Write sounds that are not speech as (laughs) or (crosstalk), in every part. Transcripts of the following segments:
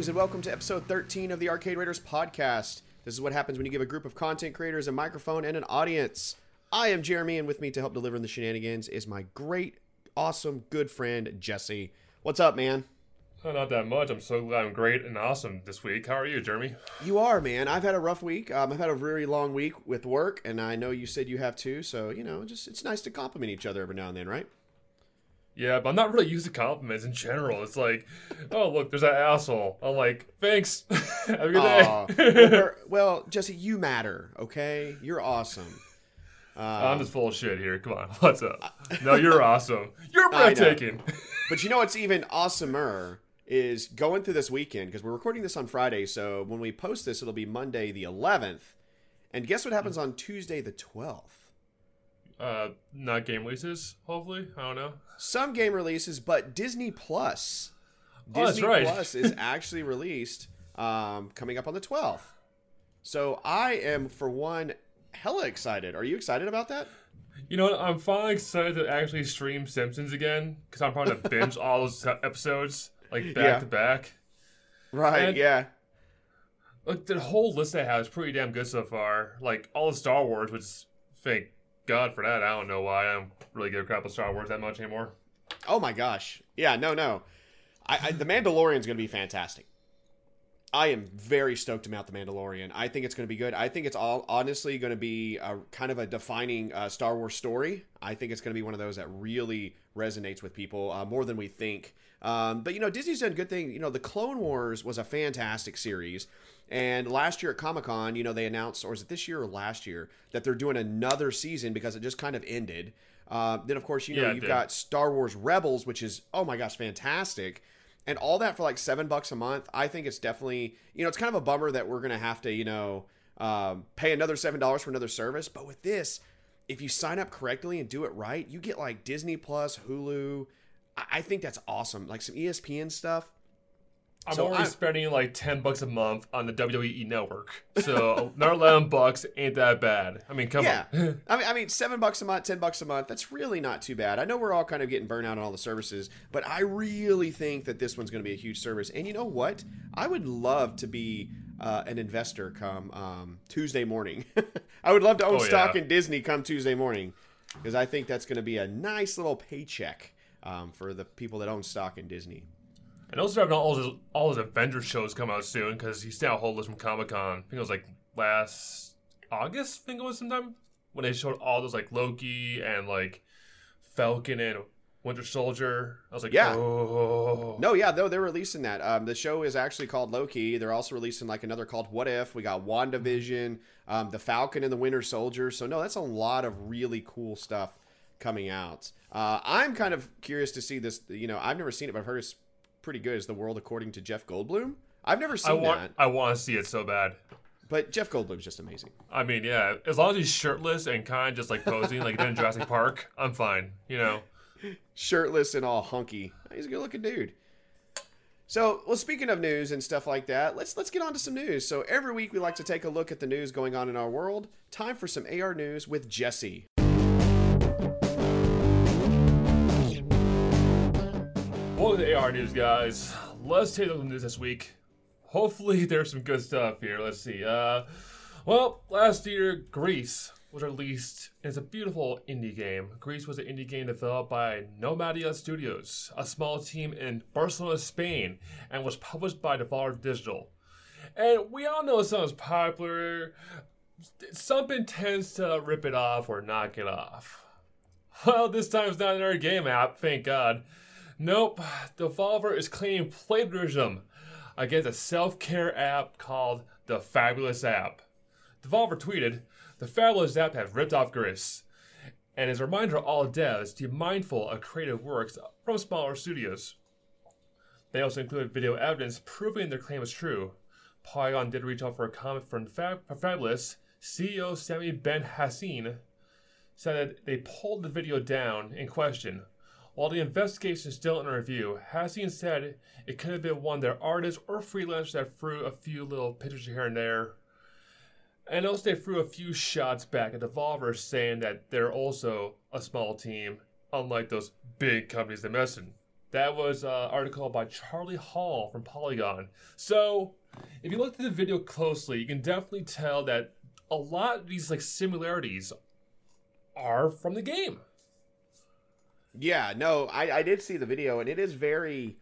Greetings and welcome to episode 13 of the Arcade Raiders podcast. This is what happens when you give a group of content creators a microphone and an audience. I am Jeremy, and with me to help deliver the shenanigans is my great, awesome, good friend, Jesse. What's up, man? Oh, not that much. I'm so glad I'm great and awesome this week. How are you, Jeremy? You are, man. I've had a rough week. Um, I've had a very long week with work, and I know you said you have too. So you know, just it's nice to compliment each other every now and then, right? Yeah, but I'm not really used to compliments in general. It's like, oh look, there's that asshole. I'm like, thanks. (laughs) Have a good Aw. day. (laughs) well, well, Jesse, you matter. Okay, you're awesome. I'm um, just full of shit here. Come on, (laughs) what's up? No, you're awesome. You're I know. breathtaking. But you know what's even awesomer is going through this weekend because we're recording this on Friday. So when we post this, it'll be Monday the 11th. And guess what happens hmm. on Tuesday the 12th? Uh, not game releases. Hopefully, I don't know. Some game releases, but Disney Plus. Oh, Disney right. Plus is (laughs) actually released um, coming up on the 12th. So I am, for one, hella excited. Are you excited about that? You know what? I'm finally excited to actually stream Simpsons again because I'm probably gonna (laughs) binge all those episodes like back Yeah. to back. Right, And- yeah. Like the whole list I have is pretty damn good so far. Like all the Star Wars, which thank God for that. I don't know why I don't really give a crap about Star Wars that much anymore. Oh my gosh. Yeah, no, no. I, I the Mandalorian's going to be fantastic. I am very stoked about the Mandalorian. I think it's going to be good. I think it's all honestly going to be a kind of a defining uh, Star Wars story. I think it's going to be one of those that really resonates with people uh, more than we think. Um, but you know, Disney's done good thing. You know, the Clone Wars was a fantastic series, and last year at Comic Con, you know, they announced, or is it this year or last year, that they're doing another season because it just kind of ended. Uh, then of course, you know, Yeah, you've did. got Star Wars Rebels, which is oh my gosh, fantastic. And all that for like seven bucks a month. I think it's definitely, you know, it's kind of a bummer that we're gonna have to, you know, um, pay another seven dollars for another service. But with this, if you sign up correctly and do it right, you get like Disney Plus, Hulu. I, I think that's awesome. Like some ESPN stuff. I'm So already I'm- spending like ten bucks a month on the WWE network, so (laughs) another eleven bucks ain't that bad. I mean, come yeah, on. (laughs) I mean, I mean, seven bucks a month, ten bucks a month. That's really not too bad. I know we're all kind of getting burnt out on all the services, but I really think that this one's going to be a huge service. And you know what? I would love to be uh, an investor come um, Tuesday morning. (laughs) I would love to own Oh, stock yeah. in Disney come Tuesday morning because I think that's going to be a nice little paycheck um, for the people that own stock in Disney. And also having all his all his Avengers shows come out soon because he's still on hold list from Comic Con. I think it was like last August. I think it was sometime when they showed all those like Loki and like Falcon and Winter Soldier. I was like, Yeah. oh No, yeah, though they're releasing that. Um, the show is actually called Loki. They're also releasing like another called What If. We got WandaVision, um, the Falcon and the Winter Soldier. So no, that's a lot of really cool stuff coming out. Uh, I'm kind of curious to see this. You know, I've never seen it, but I've heard it's pretty good. Is the world according to Jeff Goldblum? I've never I seen want that, I want to see it so bad. but Jeff Goldblum's just amazing. I mean, yeah, as long as he's shirtless and kind of just like posing like he did in Jurassic Park, I'm fine. You know. shirtless and all hunky. He's a good looking dude. So, well, speaking of news and stuff like that, let's let's get on to some news. So every week we like to take a look at the news going on in our world. Time for some AR news with Jesse. Welcome to AR News, guys. Let's take a look at the news this week. Hopefully, (laughs) there's some good stuff here. Let's see. Uh, well, last year, Gris was released. It's a beautiful indie game. Gris was an indie game developed by Nomada Studios, a small team in Barcelona, Spain, and was published by Devolver Digital. And we all know it sounds popular. Something tends to rip it off or knock it off. Well, this time it's not another game app, thank God. Nope, Devolver is claiming plagiarism against a self care app called the Fabulous App. Devolver tweeted, "The Fabulous app have ripped off Gris." And as a reminder to all devs to be mindful of creative works from smaller studios. They also included video evidence proving their claim was true. Polygon did reach out for a comment from Fab- Fabulous. CEO Sami Ben Hassine said that they pulled the video down in question. While the investigation is still under review, Hassine said it could have been one their artists or freelancers that threw a few little pictures here and there. And also, they threw a few shots back at the Devolver, saying that they're also a small team, unlike those big companies they mentioned. That was an article by Charlie Hall from Polygon. So, if you look at the video closely, you can definitely tell that a lot of these like similarities are from the game. Yeah, no, I, I did see the video and it is very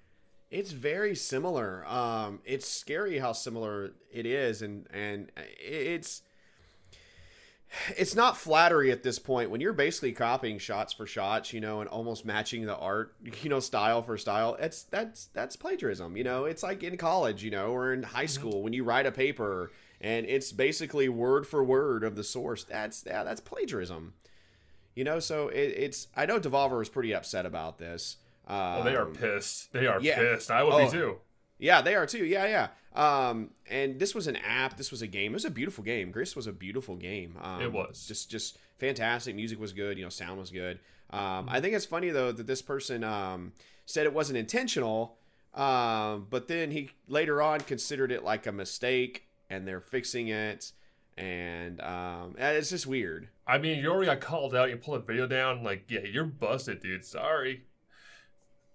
it's very similar. Um it's scary how similar it is and and it's it's not flattery at this point when you're basically copying shots for shots, you know, and almost matching the art, (laughs) you know, style for style. It's that's that's plagiarism, you know. It's like in college, you know, or in high school when you write a paper and it's basically word for word of the source. That's yeah, that's plagiarism. You know, so it, it's I know Devolver is pretty upset about this. Um, Oh, they are pissed. They are yeah. pissed. I would Oh. be too. Yeah, they are too. Yeah, yeah. Um, and this was an app. This was a game. It was a beautiful game. Gris was a beautiful game. Um, It was. just just fantastic. Music was good. You know, sound was good. Um, I think it's funny though that this person um, said it wasn't intentional, um, but then he later on considered it like a mistake, and they're fixing it. And um, it's just weird. I mean, you already got called out. You pull the video down. Like, yeah, you're busted, dude. Sorry.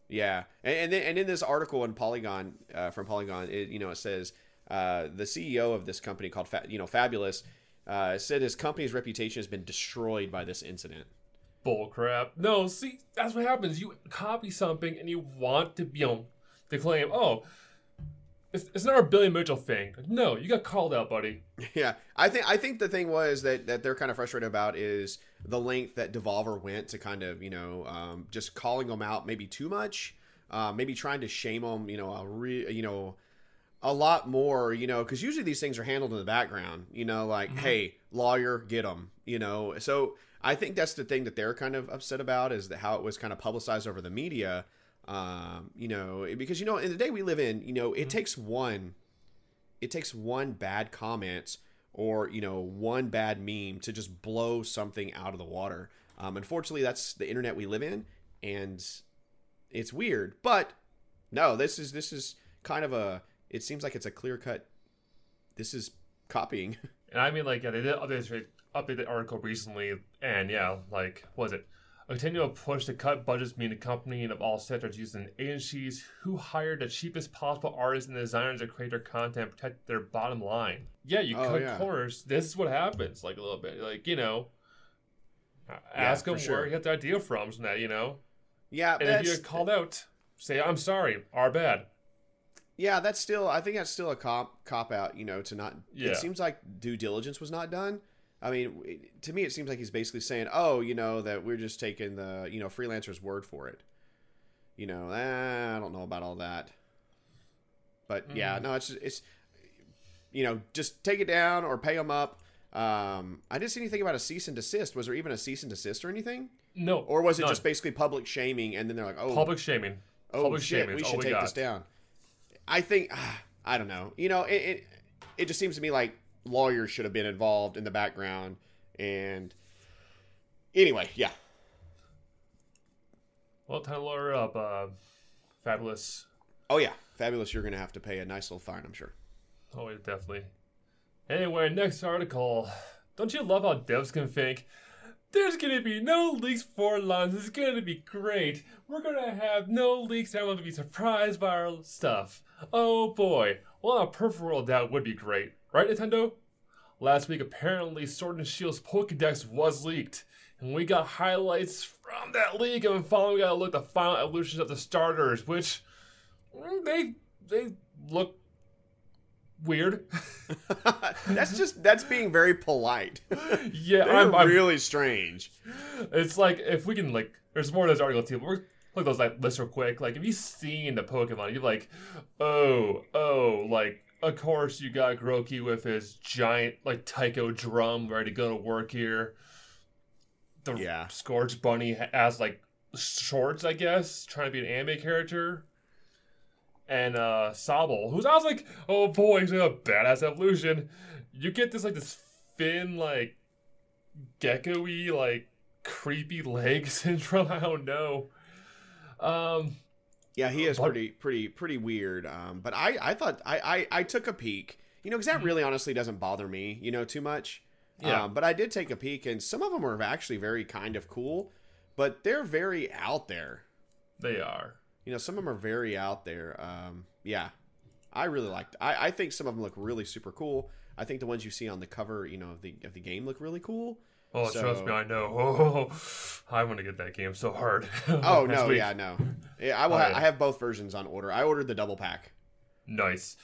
Yeah, and and, then, and in this article in Polygon uh, from Polygon, it, you know, it says uh, the CEO of this company called Fa- you know Fabulous uh, said his company's reputation has been destroyed by this incident. Bull crap. No, see, that's what happens. You copy something and you want to, you know, to claim, oh, it's, it's not a Billy Mitchell thing. No, you got called out, buddy. (laughs) yeah, I think I think the thing was that that they're kind of frustrated about is the length that Devolver went to kind of you know um, just calling them out maybe too much, uh, maybe trying to shame them, you know, a re- you know a lot more, you know, because usually these things are handled in the background, you know, like, hey, lawyer, get them, you know. So I think that's the thing that they're kind of upset about is that how it was kind of publicized over the media, um, you know, because, you know, in the day we live in, you know, it takes one, it takes one bad comment or, you know, one bad meme to just blow something out of the water. Um, unfortunately, that's the internet we live in, and it's weird. But no, this is this is kind of a it seems like it's a clear cut this is copying (laughs) And I mean, like, yeah, they did update, update the article recently, and yeah, like, was it? A continual push to cut budgets mean the company and of all sectors using agencies who hire the cheapest possible artists and designers to create their content and protect their bottom line. Yeah, you Oh, cut yeah. corners. This is what happens, like, a little bit. Like, you know, ask for them sure. where you got the idea from, from that, you know? yeah And if you that's, get called out, say, I'm sorry, our bad. yeah that's still i think that's still a cop cop out you know to not Yeah. it seems like due diligence was not done i mean to me it seems like he's basically saying oh you know that we're just taking the you know freelancer's word for it you know eh, i don't know about all that but yeah Mm. no it's it's you know just take it down or pay them up um, I didn't see anything about a cease and desist. Was there even a cease and desist or anything? No. Or was it none. just basically public shaming and then they're like, oh, public shaming? oh public shit, shaming. we should take got. this down. I think, (sighs) I don't know. You know, it, it, it just seems to me like lawyers should have been involved in the background. And anyway, yeah. Well, time to lawyer up. Uh, fabulous. Oh, yeah. Fabulous. You're going to have to pay a nice little fine, I'm sure. Oh, yeah, definitely. Anyway, next article. Don't you love how devs can think? There's gonna be no leaks for lines. It's gonna be great. We're gonna have no leaks. Everyone to be surprised by our stuff. Oh boy. Well, a perfect world that would be great, right, Nintendo? Last week, apparently, Sword and Shield's Pokedex was leaked, and we got highlights from that leak. And finally, we got to look at the final evolutions of the starters, which mm, they they look weird. (laughs) that's just, that's being very polite. (laughs) yeah, They're I'm, I'm really strange. It's like if we can like, there's more to this article too. But we're look at those like lists real quick. Like if you've seen the Pokemon, you're like, oh, oh, like of course, you got Grookey with his giant like taiko drum ready to go to work here. The Yeah. Scorbunny has like shorts, I guess, trying to be an anime character. And uh Sobble, who's I was like, oh boy, he's a badass evolution. You get this like this fin like gecko-y, like creepy leg (laughs) syndrome. I don't know. Um Yeah, he is But- pretty pretty pretty weird. Um, but I I thought I I, I took a peek. You know, because that Mhm. really honestly doesn't bother me. You know, too much. Yeah. Um, but I did take a peek, and some of them are actually very kind of cool, but they're very out there. they are. You know, some of them are very out there. Um, yeah, I really liked. I, I think some of them look really super cool. I think the ones you see on the cover, you know, of the of the game look really cool. Oh, So- trust me, I know. (laughs) Oh, I want to get that game so hard. (laughs) Oh no, week. yeah, no, yeah, I will. Oh, ha- yeah. I have both versions on order. I ordered the double pack. Nice.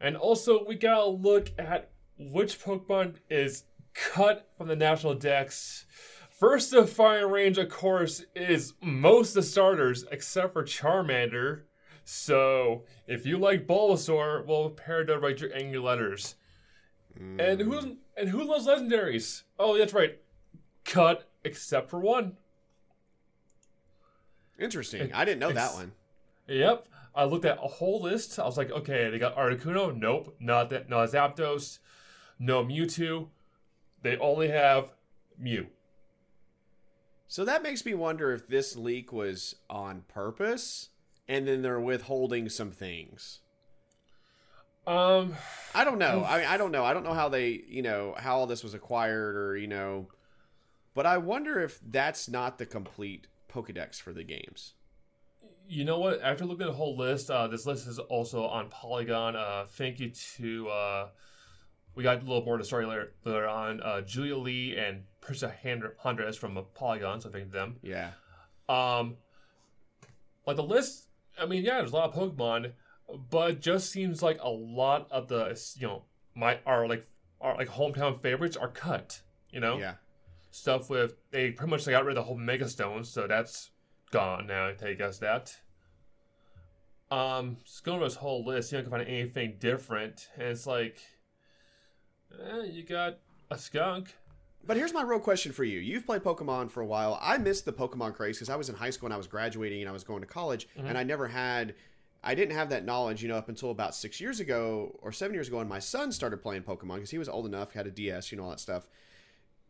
And also, we gotta look at which Pokemon is cut from the national dex. First of Fire range, of course, is most of the starters except for Charmander. So, if you like Bulbasaur, well, prepare to write your angry letters. And hmm. who's and who loves legendaries? Oh, that's right, cut except for one. Interesting. I didn't know that one. Yep. I looked at a whole list. I was like, okay, they got Articuno. Nope. Not that. No Zapdos. No Mewtwo. They only have Mew. So that makes me wonder if this leak was on purpose, and then they're withholding some things. Um. I don't know. I mean, I don't know. I don't know how they, you know, how all this was acquired, or you know, but I wonder if that's not the complete Pokedex for the games. You know what? After looking at the whole list, uh, this list is also on Polygon. Uh, thank you to uh, we got a little more to story later, later on. Uh, Julia Lee and Prisca Andres from uh, Polygon, so thank them. Yeah. Um, like the list, I mean, yeah, there's a lot of Pokemon, but it just seems like a lot of the you know my are like are like hometown favorites are cut. You know, Yeah. stuff with they pretty much got rid of the whole Mega Stones, so that's gone now. I guess that. Um, just going over this whole list, you don't find anything different, and it's like, eh, you got a skunk. But here's my real question for you. You've played Pokemon for a while. I missed the Pokemon craze because I was in high school and I was graduating and I was going to college, and I never had. I didn't have that knowledge, you know, up until about six years ago or seven years ago, when my son started playing Pokemon because he was old enough, had a DS, you know, all that stuff.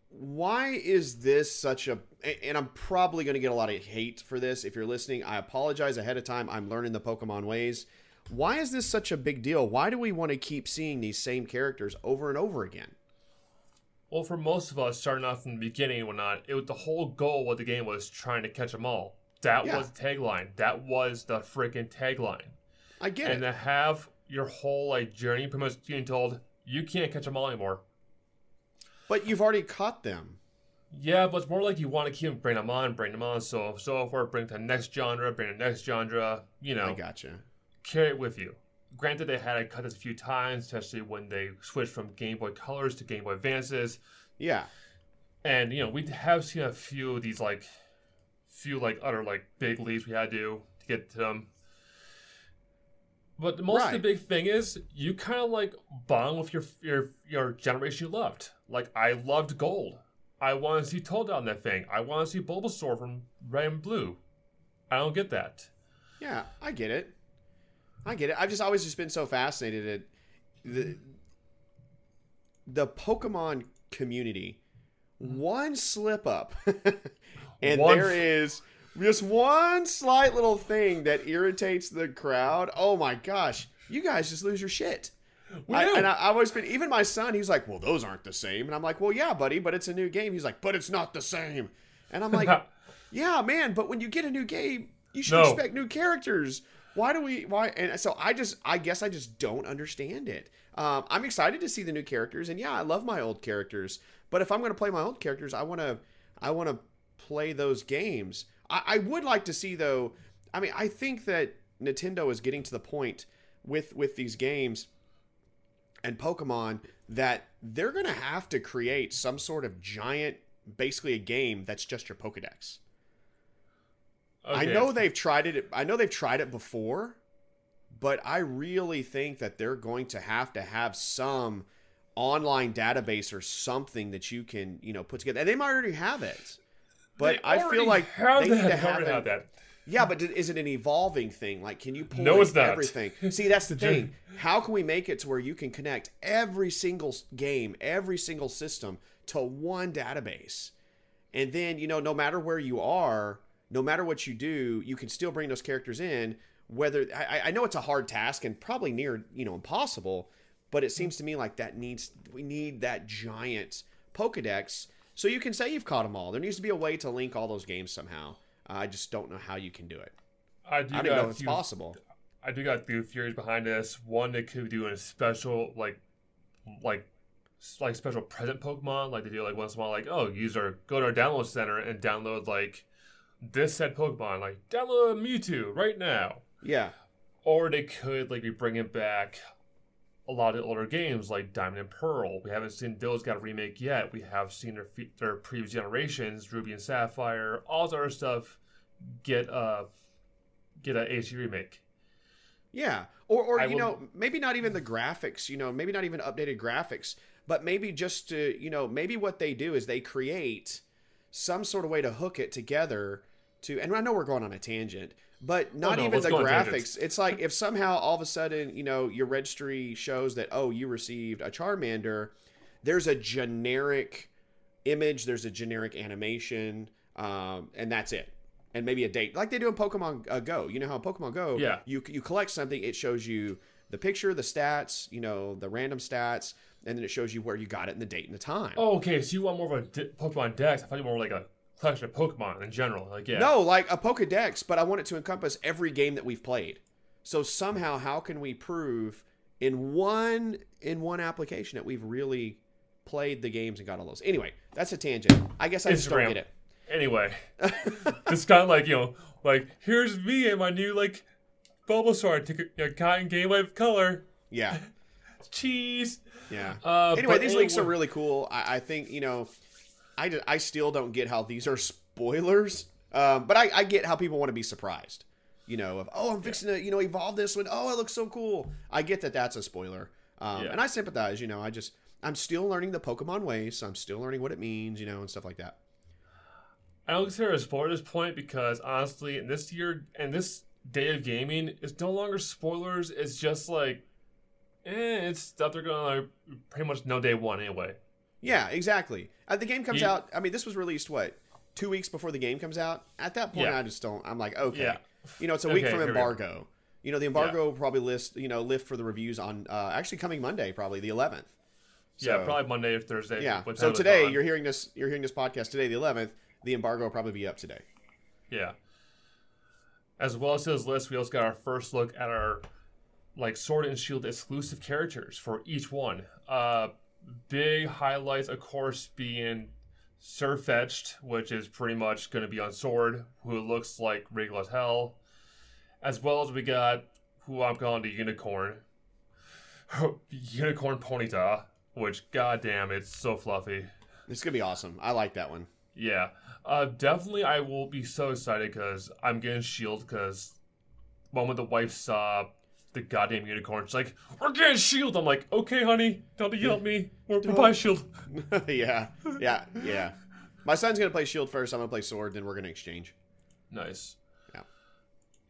Why is this such a? And I'm probably going to get a lot of hate for this. If you're listening, I apologize ahead of time. I'm learning the Pokemon ways. Why is this such a big deal? Why do we want to keep seeing these same characters over and over again? Well, for most of us, starting off from the beginning and whatnot, it was the whole goal of the game was trying to catch them all. That Yeah. was the tagline. That was the freaking tagline. I get And it. And to have your whole like journey pretty much being told you can't catch them all anymore. But you've already caught them. Yeah, but it's more like you want to keep bring them on, bring them on, so so forth, bring the next genre, bring the next genre, you know, I gotcha. carry it with you. Granted, they had to cut this a few times, especially when they switched from Game Boy Colors to Game Boy Advances. Yeah. And you know, we have seen a few of these like few like utter like big leaps we had to do to get to them. But most of the big thing is you kind of like bond with your your your generation you loved. Like I loved Gold. I want to see Toad on that thing. I want to see Bulbasaur from Red and Blue. I don't get that. Yeah, I get it. I get it. I've just always just been so fascinated at the the Pokemon community. One slip up, (laughs) and One there is just one slight little thing that irritates the crowd. Oh my gosh, you guys just lose your shit. We I, and I, I've always been, even my son, he's like, well, those aren't the same. And I'm like, well, yeah, buddy, but it's a new game. He's like, but it's not the same. And I'm like, (laughs) yeah, man, but when you get a new game, you should No. expect new characters. Why do we, why? And so I just, I guess I just don't understand it. Um, I'm excited to see the new characters. And yeah, I love my old characters. But if I'm going to play my old characters, I want to, I want to play those games. I, I would like to see, though, I mean, I think that Nintendo is getting to the point with, with these games and Pokemon that they're going to have to create some sort of giant, basically a game that's just your Pokedex. I know they've tried it. I know they've tried it before, but I really think that they're going to have to have some online database or something that you can, you know, put together. And they might already have it. But I feel like they need to have, have that. Yeah, but is it an evolving thing? Like, can you pull No, it's not. everything? See, that's the (laughs) thing. How can we make it to where you can connect every single game, every single system to one database? And then, you know, no matter where you are, no matter what you do, you can still bring those characters in. Whether I, I know it's a hard task and probably near, you know, impossible, but it seems to me like that needs we need that giant Pokedex so you can say you've caught them all. There needs to be a way to link all those games somehow. I just don't know how you can do it. I do I don't know if it's possible. I do got two theories behind this. One, they could be doing a special like, like, like special present Pokemon, like they do like once in a while. Like, oh, user go to our download center and download like this said Pokemon. Like, download Mewtwo right now. Yeah. Or they could like be bringing back a lot of older games like Diamond and Pearl. We haven't seen those got a remake yet. We have seen their their previous generations, Ruby and Sapphire, all that other stuff, get a get a HD remake. Yeah. Or, or I you will- know, maybe not even the graphics, you know, maybe not even updated graphics, but maybe just to, you know, maybe what they do is they create some sort of way to hook it together to, and I know we're going on a tangent, but not no, even the graphics. It's like if somehow all of a sudden, you know, your registry shows that, oh, you received a Charmander, there's a generic image, there's a generic animation, um, and that's it. And maybe a date, like they do in Pokemon uh, Go. You know how in Pokemon Go, Yeah. you you collect something, it shows you the picture, the stats, you know, the random stats, and then it shows you where you got it and the date and the time. Oh, okay. So you want more of a Pokemon Dex? I thought you more like a collection of Pokemon in general. Like, yeah. No, like a Pokedex, but I want it to encompass every game that we've played. So somehow, how can we prove in one in one application that we've really played the games and got all those? Anyway, that's a tangent. I guess I just don't get it. Anyway, (laughs) it's kind of like you know, like here's me and my new like Bulbasaur. I took a, a cotton game of color. Yeah, (laughs) Cheese. yeah. Uh, anyway, these leaks are really cool. I, I think you know, I, I still don't get how these are spoilers, um, but I, I get how people want to be surprised. You know, of oh, I'm fixing to you know evolve this one. Oh, it looks so cool. I get that that's a spoiler, um, Yeah. and I sympathize. You know, I just I'm still learning the Pokemon ways. So I'm still learning what it means. You know, and stuff like that. I don't consider it a this point because honestly, in this year and this day of gaming, it's no longer spoilers. It's just like, eh, it's stuff they're gonna like, pretty much know day one anyway. Yeah, exactly. Uh, the game comes You- out. I mean, this was released what two weeks before the game comes out. At that point, Yeah. I just don't. I'm like, okay, Yeah. you know, it's a week Okay, from here we embargo. You know, the embargo will probably list, you know, lift for the reviews on uh, actually coming Monday, probably the 11th. yeah, probably Monday or Thursday. Yeah. So today you're hearing this. You're hearing this podcast today, the 11th. The embargo will probably be up today. Yeah. As well as this list, we also got our first look at our like Sword and Shield exclusive characters for each one. Uh, big highlights, of course, being Sirfetch'd, which is pretty much going to be on Sword, who looks like regular as hell. As well as we got who I'm calling the Unicorn, (laughs) Unicorn Ponyta, which goddamn, it's so fluffy. It's gonna be awesome. I like that one. Yeah, uh, definitely. I will be so excited because I'm getting Shield. Because moment the wife saw the goddamn unicorn, she's like, "We're getting Shield." I'm like, "Okay, honey, don't yell at me. We're, we're buying Shield." (laughs) yeah. Yeah. Yeah. My son's gonna play Shield first. I'm gonna play Sword. Then we're gonna exchange. Nice. Yeah.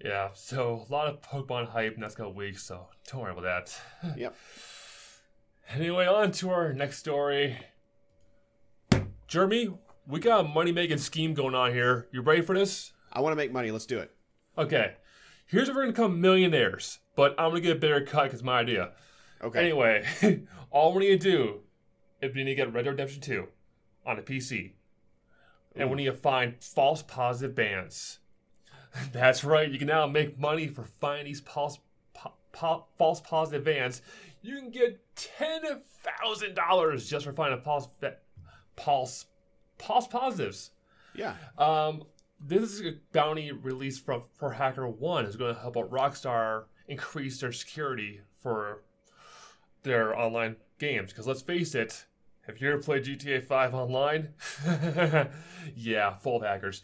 Yeah. So a lot of Pokemon hype next couple weeks. So don't worry about that. (laughs) Yep. Anyway, on to our next story. Jeremy, we got a money making scheme going on here. You ready for this? I want to make money. Let's do it. Okay. Here's where we're gonna become millionaires, but I'm gonna get a bigger cut because my idea. Okay. Anyway, (laughs) all we need to do is we need to get Red Dead Redemption 2 on a PC. And we need to find false positive bans. (laughs) That's right, you can now make money for finding these false, po- po- false positive bans. You can get $10,000 just for finding false, false, false positives. Yeah. Um, this is a bounty released from for HackerOne. is going to help out Rockstar increase their security for their online games. Because let's face it, have you ever played GTA Five online? (laughs) yeah, full of hackers.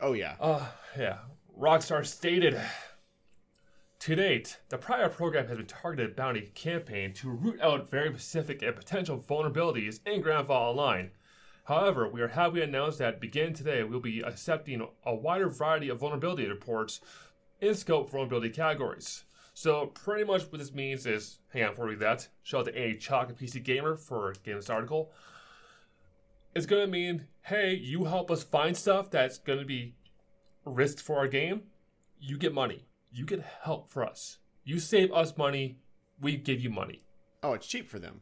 Oh yeah. Uh, yeah. Rockstar stated To date, the prior program has been targeted bounty campaign to root out very specific and potential vulnerabilities in Grand Grandfall Online. However, we are happy to announce that beginning today, we'll be accepting a wider variety of vulnerability reports in scope vulnerability categories. So pretty much what this means is, hang on, before we do that, shout out to Andy Chalk and PC Gamer for getting this article. It's gonna mean, hey, you help us find stuff that's gonna be risked for our game, you get money. You get help for us. You save us money, we give you money. Oh, it's cheap for them.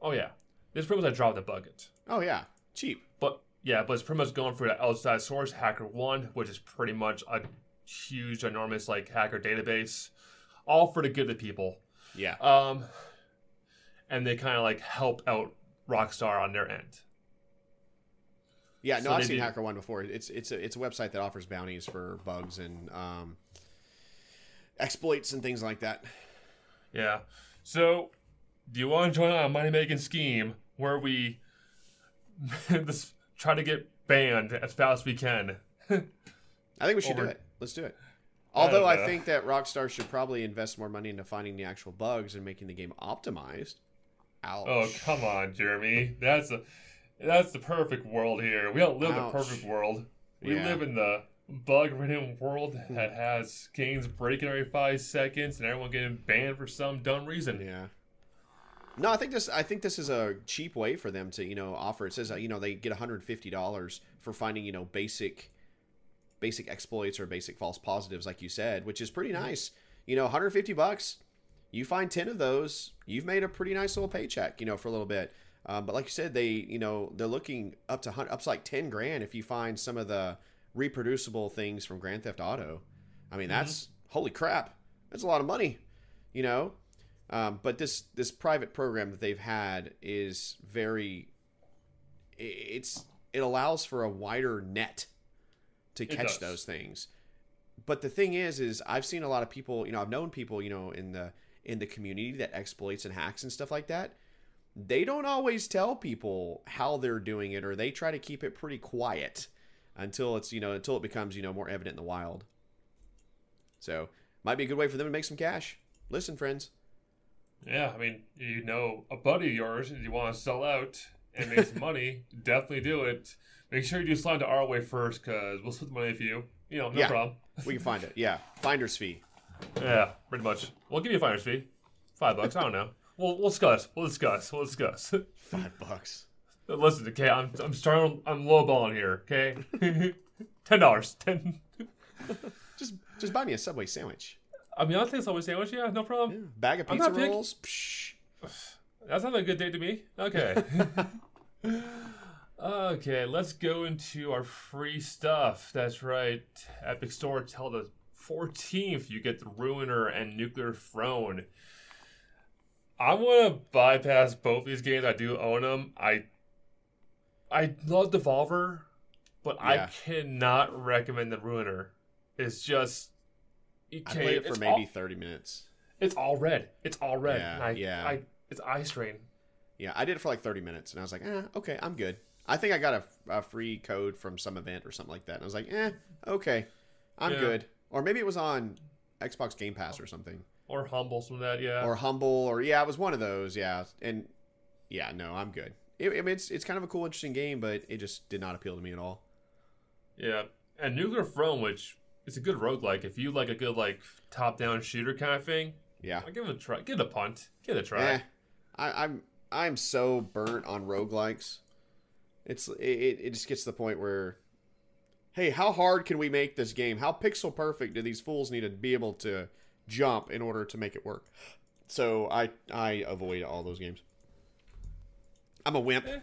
Oh yeah. This pretty much a drop the bucket. Oh yeah, cheap. But yeah, but it's pretty much going for the outside source, HackerOne, which is pretty much a huge, enormous like hacker database, all for the good of people. Yeah. Um, and they kind of like help out Rockstar on their end. Yeah, no, So I've seen do- HackerOne before. It's it's a it's a website that offers bounties for bugs and um, exploits and things like that. Yeah. So, do you want to join on a money making scheme where we (laughs) just try to get banned as fast as we can? (laughs) I think we should do it. Let's do it. I Although I, know. think that Rockstar should probably invest more money into finding the actual bugs and making the game optimized. Ouch. Oh come on, Jeremy. That's a that's the perfect world here. We don't live in Ouch. the perfect world. We Yeah. live in the bug-ridden world that has games breaking every five seconds and everyone getting banned for some dumb reason. Yeah. No, I think this. I think this is a cheap way for them to, you know, offer. It says, you know, they get one hundred fifty dollars for finding, you know, basic, basic exploits or basic false positives, like you said, which is pretty nice. You know, one hundred fifty bucks. You find ten of those, you've made a pretty nice little paycheck, you know, for a little bit. Um, but like you said, they, you know, they're looking up to up to like ten grand if you find some of the reproducible things from Grand Theft Auto. I mean, that's holy crap. That's a lot of money, you know. Um, but this this private program that they've had is very it's it allows for a wider net to catch those things. But the thing is is I've seen a lot of people, you know, I've known people, you know, in the in the community that exploits and hacks and stuff like that. They don't always tell people how they're doing it or they try to keep it pretty quiet until it's, you know, until it becomes, you know, more evident in the wild. So, might be a good way for them to make some cash. Listen, friends. Yeah, I mean, you know, a buddy of yours, if you want to sell out and make some (laughs) money, definitely do it. Make sure you do slide to our way first, because we'll split the money for you. You know, no Yeah. problem. (laughs) We can find it. Yeah, finder's fee. Yeah, pretty much. We'll give you a finder's fee. Five bucks, I don't know. We'll, we'll discuss. We'll discuss. We'll discuss. (laughs) Five bucks. Listen, okay, I'm, I'm starting, I'm lowballing here, okay? (laughs) Ten dollars. Ten. Just just buy me a Subway sandwich. I mean, I'll take a Subway sandwich, yeah, no problem. Bag of pizza rolls. Psh. That sounds like a good day to me. Okay. Okay, let's go into our free stuff. That's right. Epic Store till the 14th, you get the Ruiner and Nuclear Throne. I'm gonna bypass both these games. I do own them. I I love Devolver, but I cannot recommend the Ruiner. It's just you can't, I played it for maybe all- thirty minutes. it's all red. It's all red. Yeah, I, yeah. I, it's eye strain. Yeah, I did it for like thirty minutes, and I was like, eh, okay, I'm good. I think I got a, a free code from some event or something like that, and I was like, eh, okay, I'm Yeah. good. Or maybe it was on Xbox Game Pass or something, Or humble some of that, yeah. or Humble, or yeah, it was one of those. Yeah, and yeah, no, I'm good. It, I mean, it's it's kind of a cool, interesting game, but it just did not appeal to me at all. yeah. And Nuclear Throne, which is a good roguelike. If you like a good like top down shooter kind of thing, Yeah. I'll give it a try. Give it a punt. Give it a try. Eh, I, I'm I'm so burnt on roguelikes. It's it, it just gets to the point where, hey, how hard can we make this game? How pixel perfect do these fools need to be able to jump in order to make it work? So I I avoid all those games. I'm a wimp. Eh.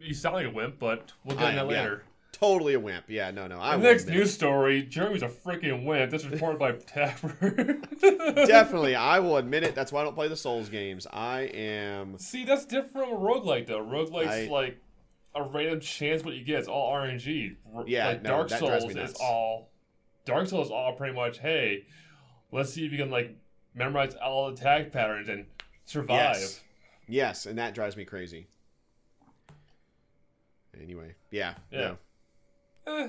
You sound like a wimp, but we'll get I in that am, yeah. later. Totally a wimp. Yeah, no, no. I The next news story: Jeremy's a freaking wimp. This is reported by (laughs) Tapper. Definitely, I will admit it. That's why I don't play the Souls games. I am. See, that's different from a roguelike, though. Roguelike's I- like a random chance what you get. It's all RNG. Yeah, like no, Dark Souls is all. Dark Souls is all pretty much. Hey, let's see if you can like memorize all the attack patterns and survive. Yes. Yes, and that drives me crazy. Anyway, yeah, Yeah. no. Eh,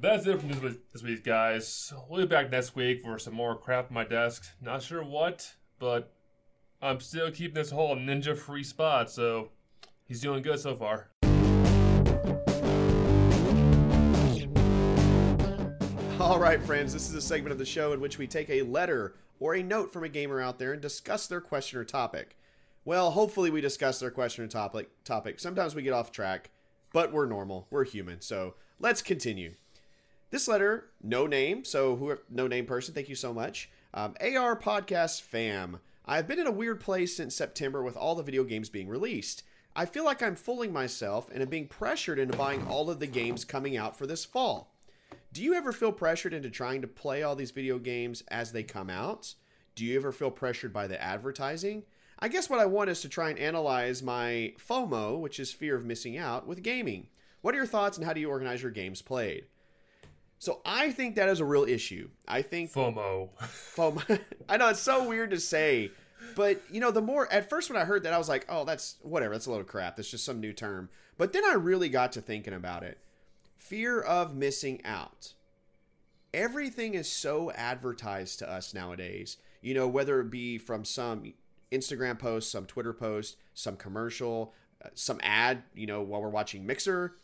that's it from this week, this week, guys. We'll be back next week for some more crap on my desk. Not sure what, but I'm still keeping this whole ninja free spot, so he's doing good so far. All right, friends, this is a segment of the show in which we take a letter or a note from a gamer out there and discuss their question or topic. Well, hopefully we discuss their question or topic. Topic. Sometimes we get off track, but we're normal. We're human. So let's continue. This letter, no name, so who, no name person, thank you so much. Um, AR Podcast fam. I've been in a weird place since September with all the video games being released. I feel like I'm fooling myself and am being pressured into buying all of the games coming out for this fall. Do you ever feel pressured into trying to play all these video games as they come out? Do you ever feel pressured by the advertising? I guess what I want is to try and analyze my FOMO, which is fear of missing out, with gaming. What are your thoughts and how do you organize your games played? So I think that is a real issue. I think FOMO. FOMO. (laughs) I know it's so weird to say, but you know, the more at first when I heard that, I was like, "Oh, that's whatever. That's a load of crap. That's just some new term." But then I really got to thinking about it. Fear of missing out. Everything is so advertised to us nowadays. You know, whether it be from some Instagram post, some Twitter post, some commercial, uh, some ad. You know, while we're watching Mixer.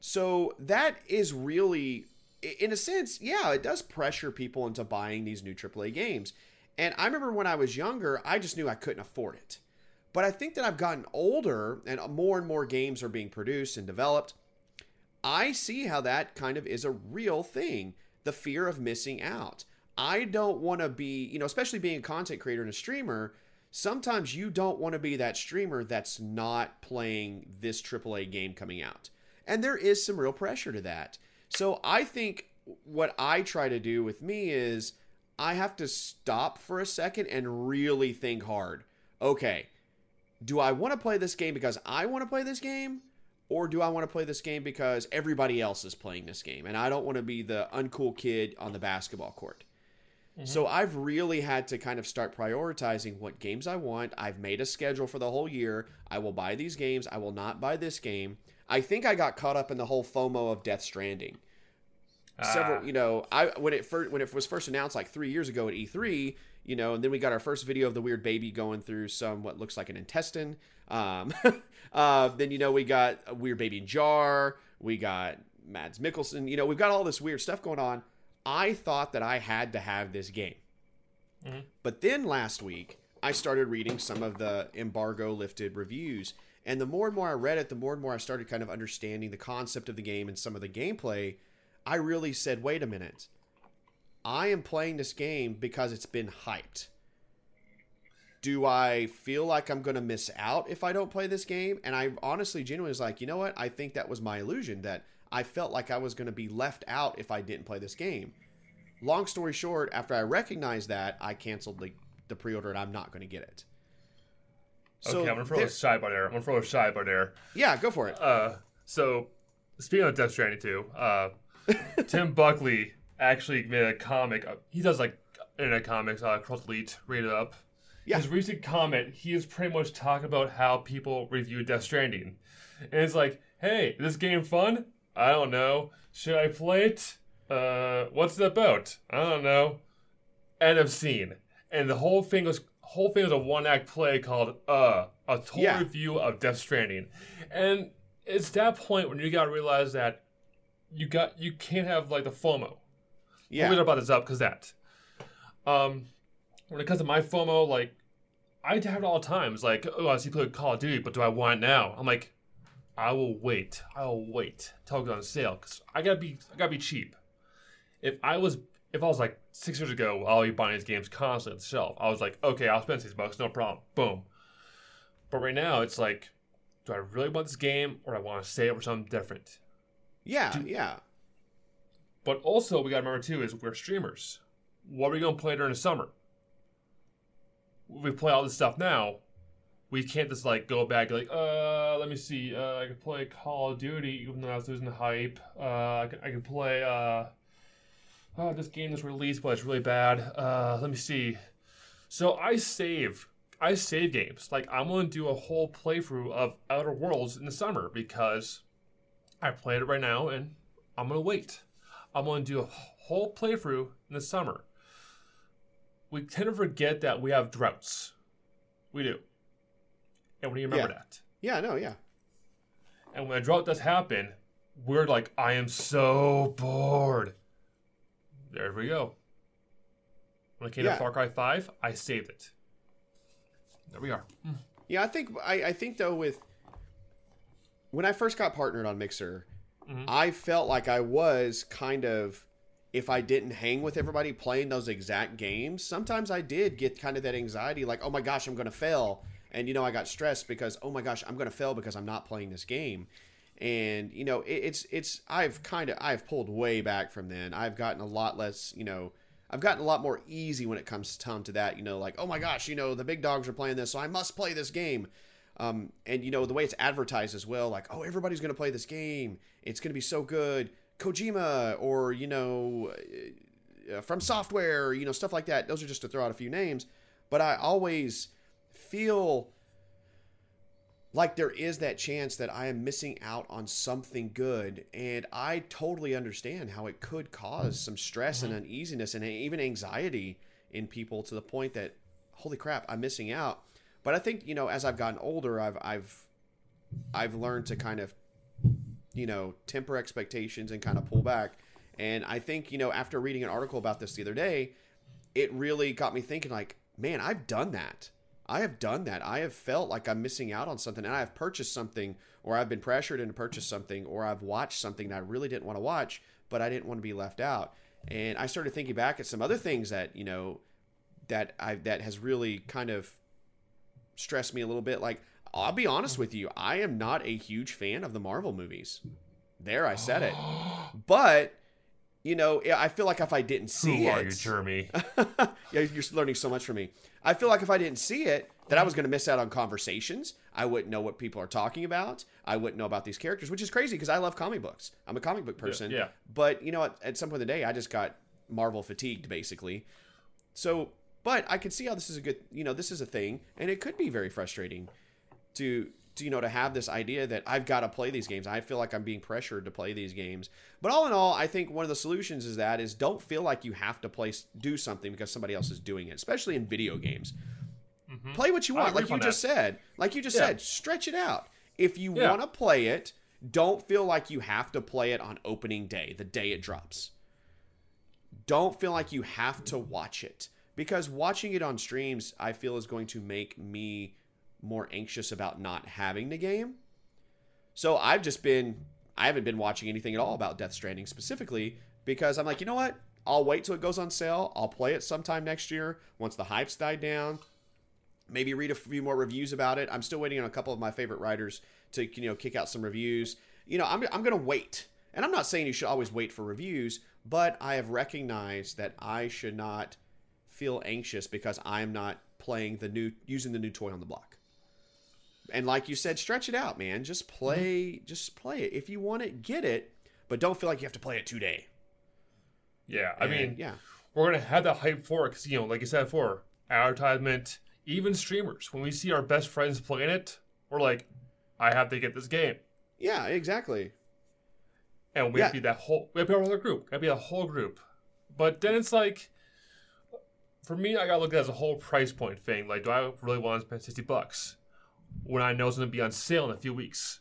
So that is really in a sense, yeah, it does pressure people into buying these new AAA games. And I remember when I was younger, I just knew I couldn't afford it. But I think that I've gotten older and more and more games are being produced and developed. I see how that kind of is a real thing the fear of missing out. I don't want to be, you know, especially being a content creator and a streamer, sometimes you don't want to be that streamer that's not playing this AAA game coming out. And there is some real pressure to that. So I think what I try to do with me is I have to stop for a second and really think hard. Okay, do I want to play this game because I want to play this game? Or do I want to play this game because everybody else is playing this game and I don't want to be the uncool kid on the basketball court? Mm-hmm. So I've really had to kind of start prioritizing what games I want. I've made a schedule for the whole year. I will buy these games. I will not buy this game. I think I got caught up in the whole FOMO of Death Stranding. Several, ah. you know, I when it first when it was first announced like three years ago at E3, you know, and then we got our first video of the weird baby going through some what looks like an intestine. Um, (laughs) uh, then you know we got a weird baby jar. We got Mads Mikkelsen. You know, we've got all this weird stuff going on. I thought that I had to have this game, mm-hmm. but then last week I started reading some of the embargo lifted reviews and the more and more I read it, the more and more I started kind of understanding the concept of the game and some of the gameplay. I really said, wait a minute. I am playing this game because it's been hyped. Do I feel like I'm going to miss out if I don't play this game? And I honestly, genuinely was like, you know what? I think that was my illusion that I felt like I was going to be left out if I didn't play this game. Long story short, after I recognized that, I canceled the, the pre order and I'm not going to get it. So okay, I'm gonna throw a sidebar there. I'm gonna throw a sidebar there. Yeah, go for it. Uh, so speaking of Death Stranding 2, uh, (laughs) Tim Buckley actually made a comic. Uh, he does like internet comics, uh, Cross Elite, rated up. Yeah. His recent comment, he is pretty much talking about how people review Death Stranding, and it's like, hey, is this game fun? I don't know. Should I play it? Uh, what's it about? I don't know. End of scene. And the whole thing was whole thing is a one act play called uh a total yeah. review of Death Stranding, and it's that point when you gotta realize that you got you can't have like the FOMO. Yeah, we'll about this up because that. Um, when it comes to my FOMO, like I have it all times. like, oh, I see play Call of Duty, but do I want it now? I'm like, I will wait. I will wait till it goes on sale because I gotta be I gotta be cheap. If I was if I was like six years ago, I'll be buying these games constantly at the shelf. I was like, okay, I'll spend six bucks, no problem. Boom. But right now, it's like, do I really want this game or I want to save it for something different? Yeah, do, yeah. But also, we got to remember too is we're streamers. What are we going to play during the summer? We play all this stuff now. We can't just like go back like, uh, let me see. Uh, I could play Call of Duty even though I was losing the hype. Uh, I could, I could play uh oh, this game was released, but it's really bad. Uh, let me see. So I save. I save games. Like I'm going to do a whole playthrough of Outer Worlds in the summer because I played it right now and I'm going to wait. I'm going to do a whole playthrough in the summer. We tend to forget that we have droughts. We do. And we remember Yeah. that. Yeah, no, yeah. And when a drought does happen, we're like, I am so bored. There we go. When I came Yeah. to Far Cry 5, I saved it. There we are. Yeah, I think I, I think though with when I first got partnered on Mixer, Mhm. I felt like I was kind of if I didn't hang with everybody playing those exact games, sometimes I did get kind of that anxiety like, "Oh my gosh, I'm going to fail." And you know, I got stressed because, "Oh my gosh, I'm going to fail because I'm not playing this game." And you know, it, it's it's I've kind of I've pulled way back from then. I've gotten a lot less, you know, I've gotten a lot more easy when it comes time to that. You know, like, oh my gosh, you know, the big dogs are playing this, so I must play this game. Um, and you know the way it's advertised as well, like, oh, everybody's going to play this game. It's going to be so good. Kojima or you know, uh, FromSoftware, you know, stuff like that. Those are just to throw out a few names. But I always feel like there is that chance that I am missing out on something good. And I totally understand how it could cause some stress and uneasiness and even anxiety in people to the point that, holy crap, I'm missing out. But I think, you know, as I've gotten older, I've, I've, I've learned to kind of, you know, temper expectations and kind of pull back. And I think, you know, after reading an article about this the other day, it really got me thinking like, man, I've done that. I have done that. I have felt like I'm missing out on something and I have purchased something or I've been pressured into purchase something or I've watched something that I really didn't want to watch, but I didn't want to be left out. And I started thinking back at some other things that, you know, that I that has really kind of stressed me a little bit. Like, I'll be honest with you, I am not a huge fan of the Marvel movies. There, I said it. (gasps) But you know, I feel like if I didn't see Who it, are you, Jeremy? (laughs) yeah, you're learning so much from me. I feel like if I didn't see it, that I was going to miss out on conversations. I wouldn't know what people are talking about. I wouldn't know about these characters, which is crazy because I love comic books. I'm a comic book person. yeah. But you know, at, at some point in the day, I just got Marvel fatigued, basically. So, but I can see how this is a good, you know, this is a thing, and it could be very frustrating to, to you know, to have this idea that I've got to play these games. I feel like I'm being pressured to play these games. But all in all, I think one of the solutions is that is don't feel like you have to play do something because somebody else is doing it, especially in video games. Play what you want, like you on just said. Like you just Yeah. said, stretch it out. If you Yeah. want to play it, don't feel like you have to play it on opening day, the day it drops. Don't feel like you have to watch it because watching it on streams, I feel is going to make me more anxious about not having the game. So I've just been I haven't been watching anything at all about Death Stranding specifically because I'm like, you know what? I'll wait till it goes on sale. I'll play it sometime next year once the hype's died down. Maybe read a few more reviews about it. I'm still waiting on a couple of my favorite writers to you know kick out some reviews. You know, I'm I'm gonna wait, and I'm not saying you should always wait for reviews, but I have recognized that I should not feel anxious because I'm not playing the new using the new toy on the block and like you said, stretch it out, man. Just play, just play it. If you want it, get it, but don't feel like you have to play it today. Yeah, I And, mean, yeah, we're gonna have that hype for it because you know, like you said before, advertisement, even streamers. When we see our best friends playing it, we're like, I have to get this game, yeah, exactly. and we have to be that whole. We have to be a whole group. Gotta be a whole group. But then it's like, for me, I gotta look at it as a whole price point thing. Like, do I really want to spend sixty bucks when I know it's gonna be on sale in a few weeks?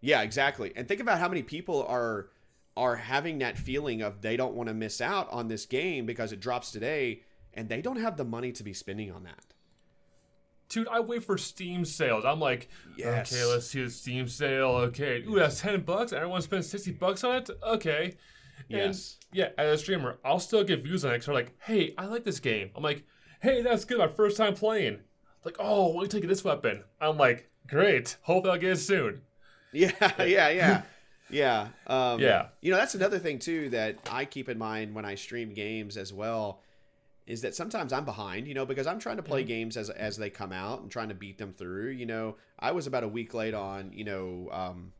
Yeah, exactly. And think about how many people are are having that feeling of they don't want to miss out on this game because it drops today, and they don't have the money to be spending on that. Dude, I wait for Steam sales. I'm like, Yes. okay, let's see the Steam sale. Okay, ooh, that's ten bucks. Everyone spends sixty bucks on it. Okay, and Yes. yeah, as a streamer, I'll still get views on it. They're like, hey, I like this game. I'm like, hey, that's good. My first time playing. Like, oh, till you get this weapon. I'm like, great. Hope I'll get it soon. (laughs) Yeah, yeah, yeah. Yeah. Um, Yeah. You know, that's another thing too that I keep in mind when I stream games as well is that sometimes I'm behind, you know, because I'm trying to play games as as they come out and trying to beat them through. You know, I was about a week late on, you know, um,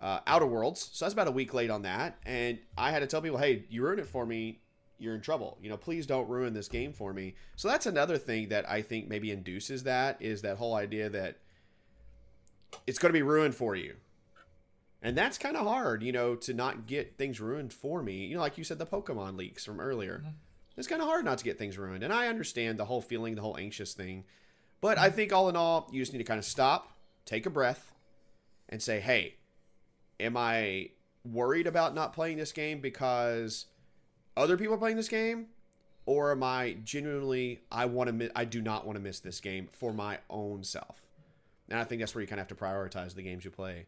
uh, Outer Worlds, so that's about a week late on that, and I had to tell people, hey, you ruined it for me. You're in trouble. You know, please don't ruin this game for me. So that's another thing that I think maybe induces that is that whole idea that it's going to be ruined for you And that's kind of hard, you know, to not get things ruined for me. You know, like you said, the Pokemon leaks from earlier. Mm-hmm. It's kind of hard not to get things ruined. And I understand the whole feeling, the whole anxious thing. But I think all in all, you just need to kind of stop, take a breath, and say, hey, am I worried about not playing this game because other people are playing this game? Or am I genuinely, I want to, mi- I do not want to miss this game for my own self? And I think that's where you kind of have to prioritize the games you play.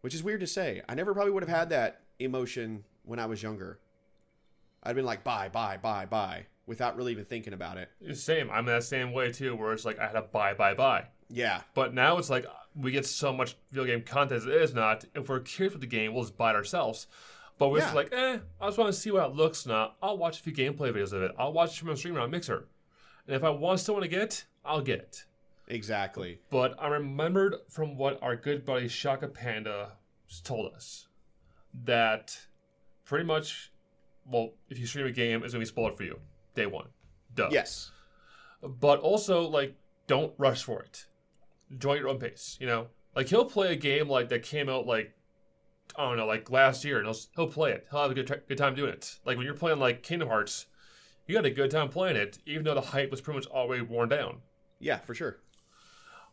Which is weird to say. I never probably would have had that emotion when I was younger. I'd been like, buy, buy, buy, buy, without really even thinking about it. Same. I'm that same way too, where it's like I had to buy, buy, buy. Yeah, But now it's like we get so much video game content as it is not. If we're curious with the game, we'll just buy it ourselves. But we're just like, eh, I just want to see what it looks now. I'll watch a few gameplay videos of it. I'll watch it from a streamer on Mixer. And if I want still want to get it, I'll get it. exactly. But I remembered from what our good buddy Shaka Panda told us that pretty much, well, if you stream a game, it's gonna be spoiled for you day one. Duh. Yes. But also, like, don't rush for it. Enjoy your own pace. You know, like he'll play a game like that came out like I don't know, like last year, and he'll he'll play it. He'll have a good t- good time doing it. Like when you're playing like Kingdom Hearts, you got a good time playing it, even though the hype was pretty much already worn down. Yeah, for sure.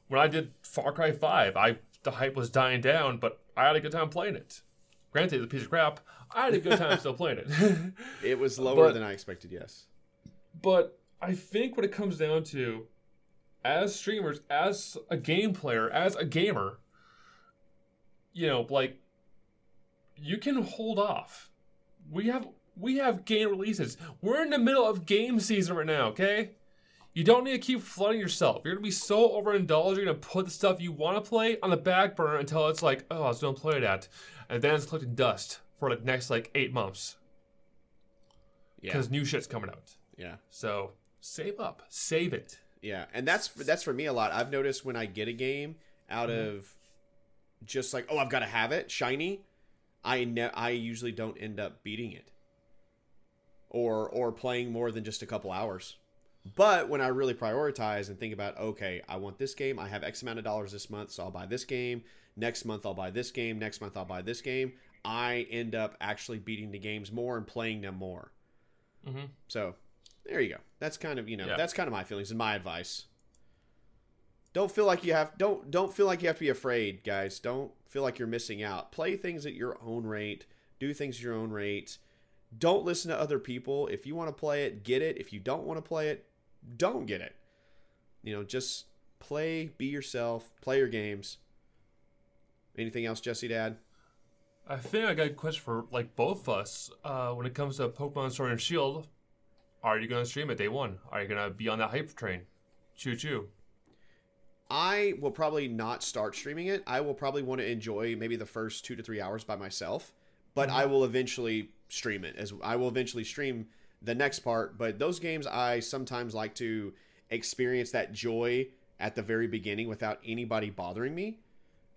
when I did Far Cry 5, I the hype was dying down, but I had a good time playing it. Granted, it's a piece of crap. I had a good time still playing it. (laughs) It was lower But- than I expected, yes. but I think what it comes down to, as streamers, as a game player, as a gamer, you know, like you can hold off. We have we have game releases. We're in the middle of game season right now, okay? You don't need to keep flooding yourself. You're gonna be so overindulged. You're gonna put the stuff you want to play on the back burner until it's like, oh, I was gonna play that, and then it's collecting dust for the next like eight months Yeah. because new shit's coming out. Yeah. So save up, save it. Yeah, and that's that's for me a lot. I've noticed when I get a game out of just like, oh, I've got to have it shiny, I ne- I usually don't end up beating it. Or or playing more than just a couple hours. But when I really prioritize and think about, okay, I want this game, I have X amount of dollars this month, so I'll buy this game. Next month I'll buy this game. Next month I'll buy this game. I end up actually beating the games more and playing them more. Mm-hmm. So there you go. That's kind of you know Yeah. that's kind of my feelings and my advice. Don't feel like you have don't don't feel like you have to be afraid, guys. Don't feel like you're missing out. Play things at your own rate. Do things at your own rate. Don't listen to other people. If you want to play it, get it. If you don't want to play it, don't get it. You know, just play, be yourself, play your games. Anything else, Jesse Dad? I think I got a question for like both of us. Uh, when it comes to Pokemon Sword and Shield, are you gonna stream it day one? Are you gonna be on that hype train? Choo choo. I will probably not start streaming it. I will probably want to enjoy maybe the first two to three hours by myself, but I mm-hmm. will eventually stream it. As I will eventually stream the next part. But those games, I sometimes like to experience that joy at the very beginning without anybody bothering me.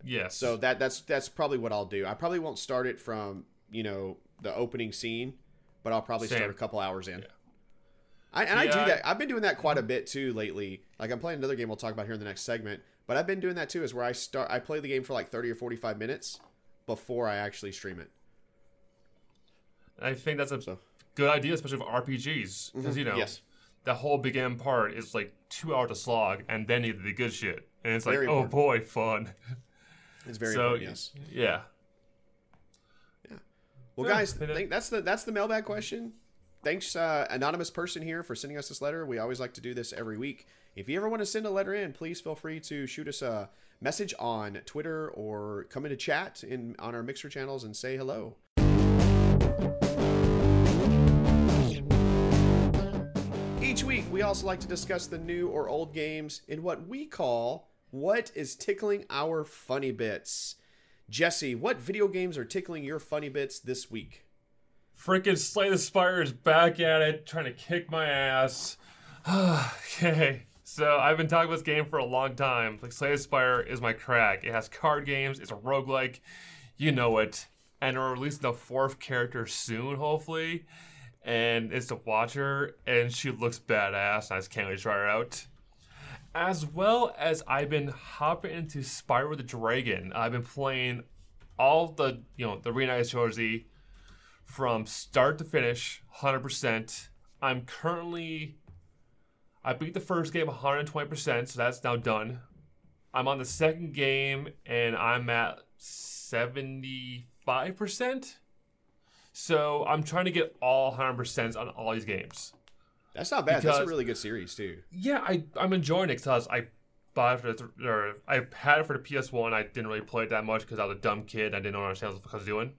Yes. So that that's that's probably what I'll do. I probably won't start it from you know the opening scene, but I'll probably Same. start a couple hours in. Yeah. I, and I do that. I've been doing that quite a bit too lately. Like I'm playing another game we'll talk about here in the next segment, but I've been doing that too. Is where I start. I play the game for like 30 or 45 minutes before I actually stream it. I think that's a So good idea, especially for RPGs, because mm-hmm. you know yes, that whole beginning part is like two hours to slog, and then you the good shit, and it's like, Very oh boy, fun. (laughs) it's very so important. Yes. yeah. Yeah. Well, Yeah, guys, that's the that's the mailbag question. Thanks, uh, anonymous person here, for sending us this letter. We always like to do this every week. If you ever want to send a letter in, please feel free to shoot us a message on Twitter or come into chat in on our Mixer channels and say hello. Each week, we also like to discuss the new or old games in what we call "What is tickling our funny bits." Jesse, what video games are tickling your funny bits this week? Freaking Slay the Spire is back at it, trying to kick my ass. (sighs) okay. So I've been talking about this game for a long time. Like Slay the Spire is my crack. It has card games, it's a roguelike. You know it. And we're releasing the fourth character soon, hopefully. And it's the Watcher, and she looks badass. I just can't wait to try her out. As well as I've been hopping into Spyro the Dragon. I've been playing all the you know the Reignited Shorzy from start to finish, hundred percent. I'm currently, I beat the first game 120 percent, so that's now done. I'm on the second game and I'm at 75 percent. So I'm trying to get all 100 percent on all these games. That's not bad. That's a really good series too. Yeah, I I'm enjoying it because I bought it for the, or I had it for the PS1. I didn't really play it that much because I was a dumb kid. I didn't understand what I was doing.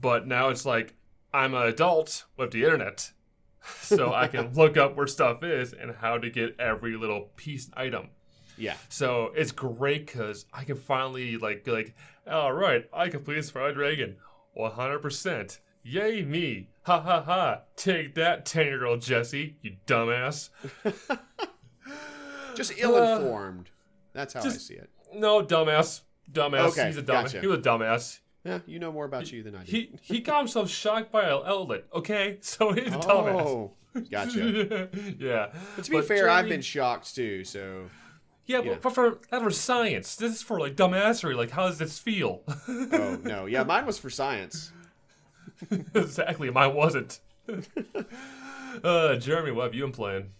But now it's like I'm an adult with the internet, (laughs) so I can (laughs) look up where stuff is and how to get every little piece item. Yeah. So it's great because I can finally like be like, all right, I completed Spyro Dragon, 100 percent. Yay me! Ha ha ha! Take that, ten-year-old Jesse, you dumbass. (laughs) Just ill-informed. Uh, That's how I see it. No, dumbass, dumbass. Okay, He's a dumbass. gotcha. He was a dumbass. Yeah, you know more about you than I do. He he got himself shocked by an outlet. Okay, (laughs) so he's a dumbass. oh, gotcha. (laughs) yeah. But to be fair, I've been shocked too. So Yeah, yeah. but but for that was science. This is for like dumbassery. Like, how does this feel? oh no, yeah, mine was for science. (laughs) exactly. Mine wasn't. uh, Jeremy, what have you been playing?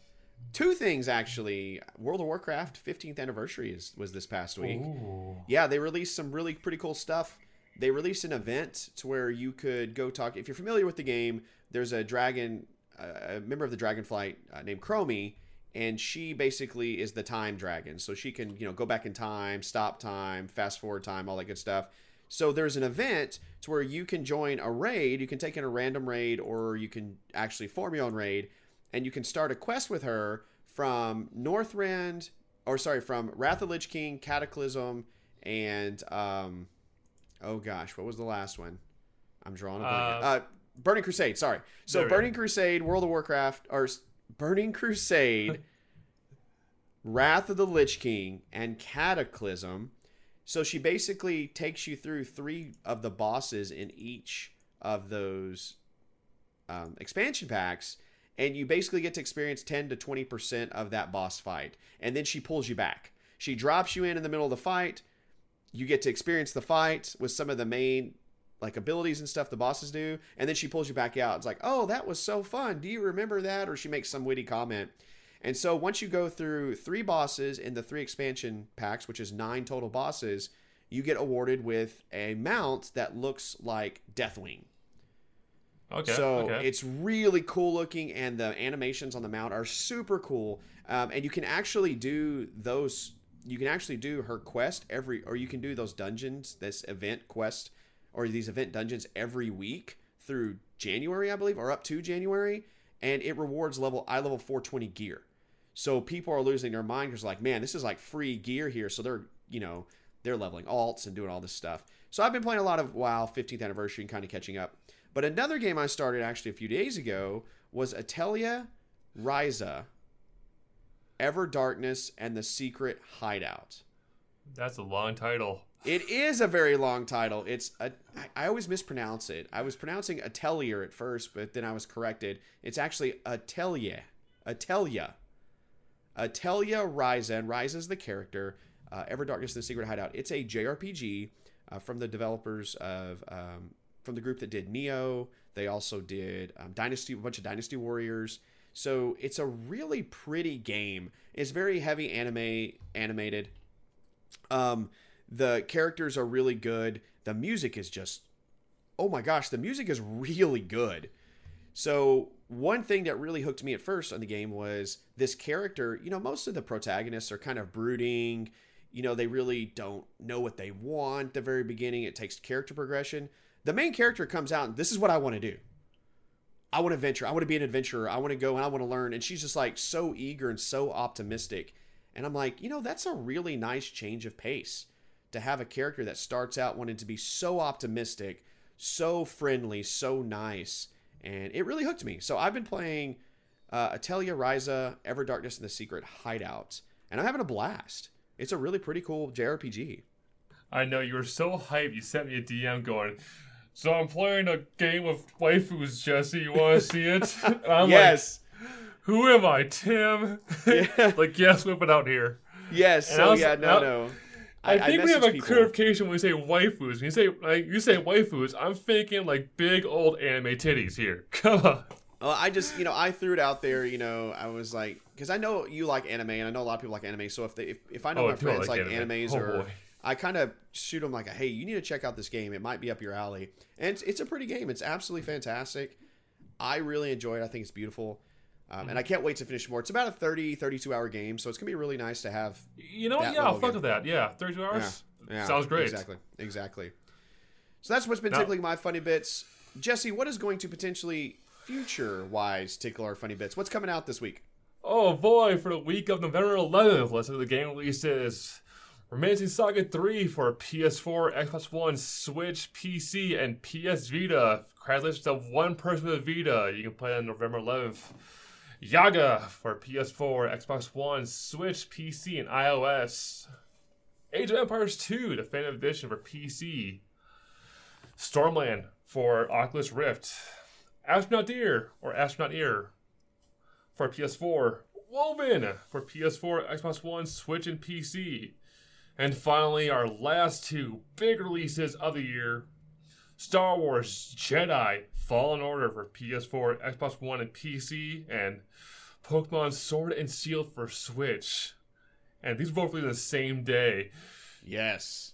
Two things actually. World of Warcraft 15th anniversary is was this past week. Yeah, they released some really pretty cool stuff. They released an event to where you could go talk. If you're familiar with the game, there's a dragon, a member of the Dragonflight uh, named Chromie, and she basically is the time dragon. So she can, you know, go back in time, stop time, fast forward time, all that good stuff. So there's an event to where you can join a raid. You can take in a random raid, or you can actually form your own raid, and you can start a quest with her from Northrend, or sorry, from Wrath of Lich King, Cataclysm, and um, oh gosh, what was the last one? I'm drawing a blank. Uh, Uh, Burning Crusade. Sorry. So There we go. Burning Crusade, World of Warcraft, or Burning Crusade, (laughs) Wrath of the Lich King, and Cataclysm. So she basically takes you through three of the bosses in each of those um, expansion packs, and you basically get to experience 10 to 20% of that boss fight. And then she pulls you back. She drops you in in the middle of the fight. You get to experience the fight with some of the main like abilities and stuff the bosses do, and then she pulls you back out. It's like, oh, that was so fun. Do you remember that? Or she makes some witty comment. And so once you go through three bosses in the three expansion packs, which is nine total bosses, you get awarded with a mount that looks like Deathwing. Okay. So okay. it's really cool looking, and the animations on the mount are super cool. Um, and you can actually do those. You can actually do her quest every, or you can do those dungeons, this event quest, or these event dungeons every week through January, I believe, or up to January, and it rewards level I level 420 gear. So people are losing their mind because like, man, this is like free gear here. So they're you know they're leveling alts and doing all this stuff. So I've been playing a lot of WoW 15th anniversary and kind of catching up. But another game I started actually a few days ago was Atelier Ryza, Ever Darkness, and the Secret Hideout. That's a long title. It is a very long title. It's a, I, always mispronounce it. I was pronouncing Atelier at first, but then I was corrected. It's actually Atelier. Atelier. Atelier Ryza, and Ryza is the character. Uh, Ever Darkness and the Secret Hideout. It's a JRPG uh, from the developers of um, from the group that did Nioh. They also did um, Dynasty, a bunch of Dynasty Warriors. So it's a really pretty game. It's very heavy anime animated. Um, the characters are really good. The music is just, oh my gosh, the music is really good. So one thing that really hooked me at first on the game was this character. You know, most of the protagonists are kind of brooding. You know, they really don't know what they want at the very beginning. It takes character progression. The main character comes out and this is what I want to do. I want to venture. I want to be an adventurer. I want to go and I want to learn. And she's just like so eager and so optimistic. And I'm like, you know, that's a really nice change of pace to have a character that starts out wanting to be so optimistic, so friendly, so nice. And it really hooked me. So I've been playing uh, Atelier Ryza, Ever Darkness, and the Secret Hideout. And I'm having a blast. It's a really pretty cool JRPG. I know you were so hyped. You sent me a DM going. So I'm playing a game with waifus, Jesse. You want to see it? (laughs) I'm yes. like, who am I, Tim? Yeah. (laughs) like, yes, whip it out here. Yes. And I So was- yeah, no, I- no. I, think we have a people- clarification when we say waifus. When you say like you say waifus, I'm thinking like big old anime titties here. (laughs) Come on. Well, I just, you know, I threw it out there. You know, I was like, because I know you like anime, and I know a lot of people like anime. So if they, if, if I know Oh, my friends like like anime. animes, Oh, or boy. I kind of shoot them like, hey, you need to check out this game. It might be up your alley, and it's, it's a pretty game. It's absolutely fantastic. I really enjoy it. I think it's beautiful. Um, and I can't wait to finish more. It's about a 30, 32 hour game, so it's gonna be really nice to have. You know what? Yeah, I'll fuck with that. Yeah, 32 hours. yeah, Sounds great. Exactly, exactly. So that's what's been tickling my funny bits. Jesse, what is going to potentially future wise tickle our funny bits? What's coming out this week? Oh boy, for the week of November 11th, let's see what the game releases. Romancing Saga 3 for PS4, Xbox One, Switch, PC, and PS Vita. Congratulations to one person with a Vita. You can play on November 11th. Yaga for PS4, Xbox One, Switch, PC, and iOS. Age of Empires 2 Definitive Edition for PC. Stormland for Oculus Rift. Astronaut Deer or Astronaut Ear for PS4, Woven for PS4, Xbox One, Switch, and PC. And finally, our last two big releases of the year Star Wars Jedi Fallen Order for PS4, Xbox One, and PC, and Pokemon Sword and Shield for Switch. And these are both released the same day. Yes,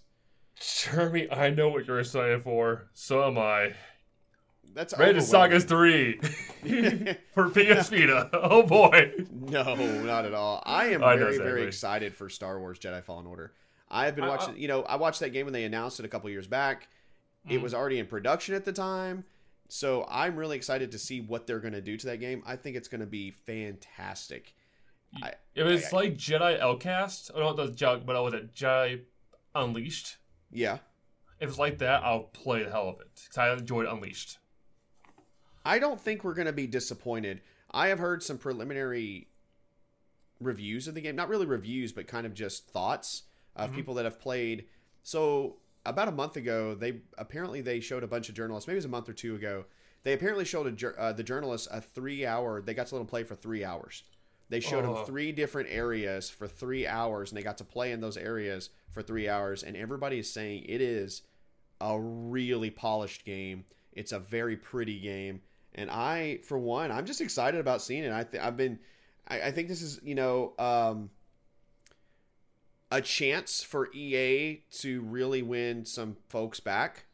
Jeremy, I know what you're excited for. So am I. that's Ready to Sagas 3 (laughs) for PS Vita. Oh boy. no, not at all. I am I very, very excited for Star Wars Jedi Fallen Order. I have been I- I- watching. you know, I watched that game when they announced it a couple years back. It Mm. was already in production at the time, so I'm really excited to see what they're going to do to that game. I think it's going to be fantastic. I, If it's I- like Jedi Outcast, or not know the Jedi, but was it Jedi Unleashed? yeah, If it's like that, I'll play the hell of it. Because I enjoyed Unleashed. I don't think we're going to be disappointed. I have heard some preliminary reviews of the game, not really reviews, but kind of just thoughts of Mhm. people that have played. So about a month ago, they apparently they showed a bunch of journalists. Maybe it was a month or two ago. They apparently showed a, uh, the journalists a three-hour. They got to let them play for three hours. They showed Oh. them three different areas for three hours, and they got to play in those areas for three hours. And everybody is saying it is a really polished game. It's a very pretty game, and I, for one, I'm just excited about seeing it. I th- I've been, I, I think this is you know um, a chance for EA to really win some folks back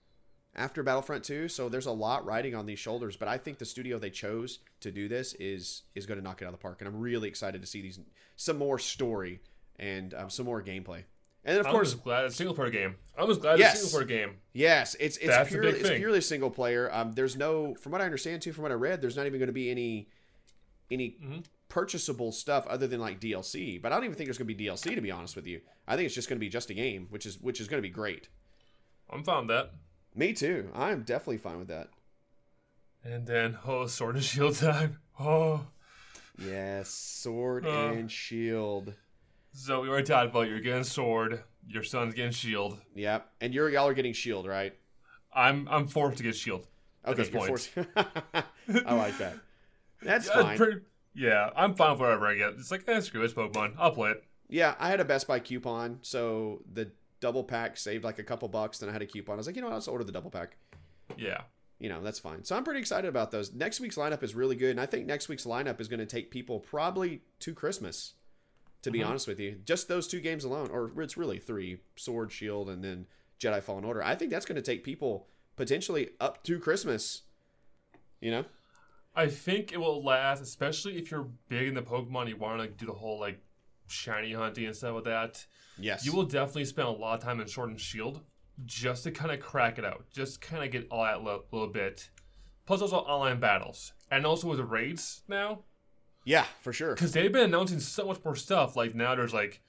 after Battlefront 2. So there's a lot riding on these shoulders, but I think the studio they chose to do this is is going to knock it out of the park, and I'm really excited to see these some more story and um, some more gameplay. And then of I'm course, glad it's a single player game. I'm just glad Yes. it's a single player game. Yes, it's it's That's purely it's purely single player. Um, there's no, from what I understand too, from what I read, there's not even going to be any any Mhm. Purchasable stuff other than like DLC. But I don't even think there's going to be DLC to be honest with you. I think it's just going to be just a game, which is which is going to be great. I'm fine with that. Me too. I'm definitely fine with that. And then, oh, Sword and Shield time. Oh. Yes, sword Uh. and shield. So we already talked about you're getting Sword, your son's getting Shield. Yep, and you're y'all are getting shield, right? I'm I'm forced to get Shield. at Okay, this you're point. (laughs) I like that. That's (laughs) Yeah, fine. pretty- yeah, I'm fine with whatever I get. It's like, eh, screw it, it's Pokemon. I'll play it. Yeah, I had a Best Buy coupon, so the double pack saved like a couple bucks. Then I had a coupon. I was like, you know what, I'll just order the double pack. Yeah. You know, that's fine. So I'm pretty excited about those. Next week's lineup is really good, and I think next week's lineup is going to take people probably to Christmas. To be Mhm. honest with you, just those two games alone, or it's really three: Sword, Shield, and then Jedi Fallen Order. I think that's going to take people potentially up to Christmas. You know? I think it will last, especially if you're big into Pokemon. You want to like, do the whole like shiny hunting and stuff with that. Yes. You will definitely spend a lot of time in Sword and Shield just to kind of crack it out, just kind of get all that little, little bit. Plus, also online battles, and also with the raids now, Yeah, for sure. because they've been announcing so much more stuff. Like now, there's like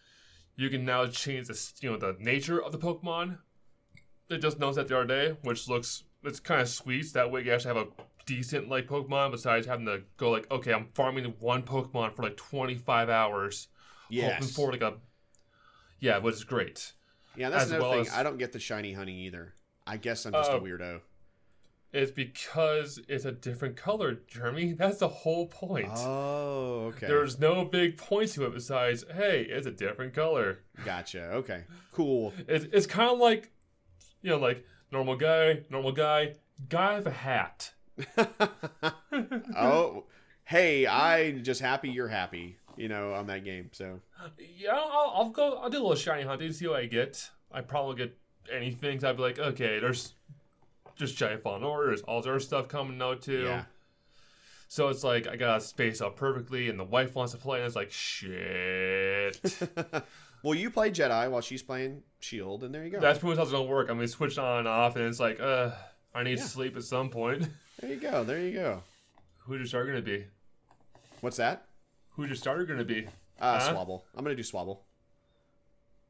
you can now change the you know the nature of the Pokemon. They just announced that the other day, which looks it's kind of sweet. That way, you actually have a decent like Pokemon besides having to go like, okay, I'm farming one Pokemon for like 25 hours, hoping Yes. for like a yeah, which is great. Yeah, that's as another well thing. as- I don't get the shiny honey either. I guess I'm just a Uh, weirdo. It's because it's a different color, Jeremy. (laughs) That's the whole point. Oh, okay. There's no big point to it besides, hey, it's a different color. Gotcha. Okay. Cool. It's, it's kind of like, you know, like normal guy, normal guy, guy with a hat. (laughs) oh, hey, I'm just happy you're happy, you know, on that game. So, Yeah, I'll, I'll go. I'll do a little shiny hunting, see what I get. I probably get anything. So I'd be like, okay, there's just Jedi fallen order. There's all other stuff coming out too. yeah. So it's like I gotta space out perfectly, and the wife wants to play, and it's like shit. (laughs) well, you play Jedi while she's playing Shield, and there you go. That's pretty much how it's gonna work. I mean, switch on and off, and it's like, uh, I need Yeah. sleep at some point. (laughs) there you go. There you go. Who's your starter gonna be? What's that? Who's your starter gonna be? Uh, Huh? Sobble. I'm gonna do Sobble.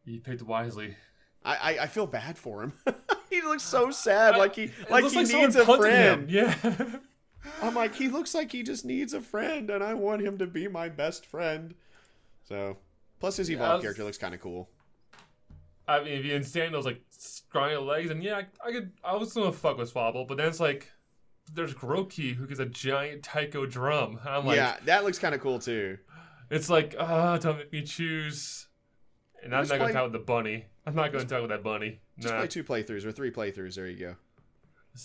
You picked wisely. I, I, I feel bad for him. (laughs) he looks so sad, like he like he someone needs a friend. him. Yeah. (laughs) I'm like, he looks like he just needs a friend, and I want him to be my best friend. So, plus his Yeah, evolved I was- character looks kind of cool. I mean, if you in sandals like scrawny legs, and yeah, I, I could. I was gonna fuck with Sobble, but then it's like, there's Grookey who gets a giant taiko drum. I'm like, yeah, that looks kind of cool too. it's like, ah, don't make me choose. And I'm Just not gonna talk with the bunny. I'm not gonna talk with that bunny. Just Nah. play two playthroughs or three playthroughs. There you go.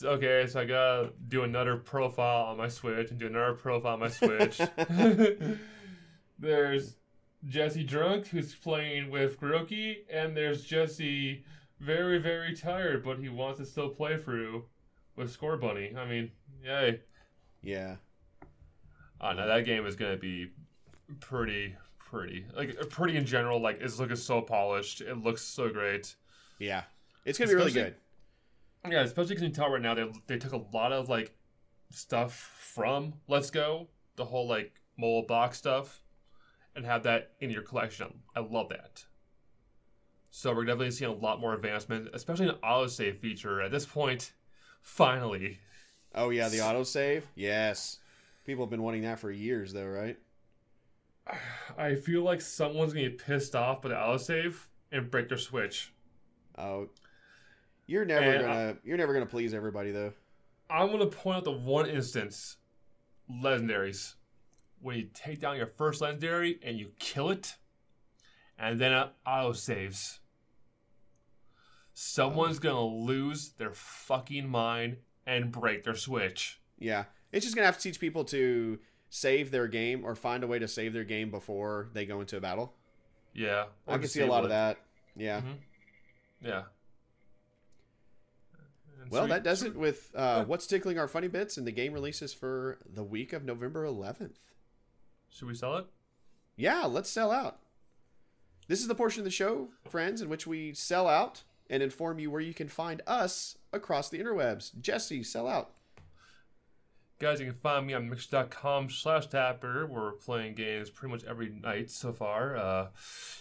Okay, so I gotta do another profile on my Switch and do another profile on my Switch. (laughs) (laughs) there's Jesse Drunk who's playing with Grookey, and there's Jesse very, very tired, but he wants to still play through with Scorbunny. I mean, yay. Yeah. Oh no, that game is gonna be pretty, pretty. Like, pretty in general, like, it's looking so polished. It looks so great. Yeah. It's gonna be really good. Yeah, especially because you can tell right now they they took a lot of like stuff from Let's Go, the whole like mobile box stuff, and have that in your collection. I love that. So we're definitely seeing a lot more advancement, especially an autosave feature at this point. Finally, Oh yeah, the autosave. Yes. People have been wanting that for years, though, right? I feel like someone's gonna get pissed off by the autosave and break their Switch. Oh, you're never And gonna you're never gonna please everybody, though. I'm gonna point out the one instance, legendaries, when you take down your first legendary and you kill it, and then it auto saves. Someone's gonna lose their fucking mind and break their switch. Yeah, it's just gonna have to teach people to save their game or find a way to save their game before they go into a battle. Yeah, I can see a lot of that. Yeah. Mhm. Yeah. And Well, so- that does so- it with uh, what's tickling our funny bits, and the game releases for the week of November 11th. Should we sell it? Yeah, let's sell out. This is the portion of the show, friends, in which we sell out and inform you where you can find us across the interwebs. Jesse, sell out. Guys, you can find me on mix.com slash tapper. We're playing games pretty much every night so far. Uh,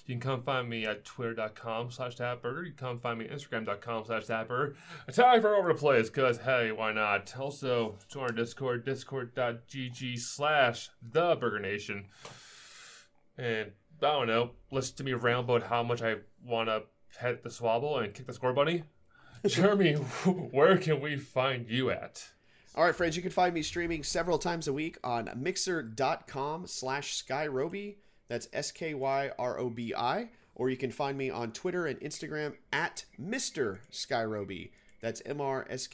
you can come find me at twitter.com slash tapper. You can come find me at instagram.com slash tapper. Attack for over the place, because hey, why not? Also, join our Discord, discord.gg slash the Burger Nation. And I don't know, listen to me ramble about how much I want to pet the Sobble and kick the Scorbunny. Jeremy, (laughs) where can we find you at? All right, friends, you can find me streaming several times a week on mixer.com slash skyrobi. That's S-K-Y-R-O-B-I. Or you can find me on Twitter and Instagram at Mr. Skyrobi. That's M-R-S-K-Y-R-O-B-I.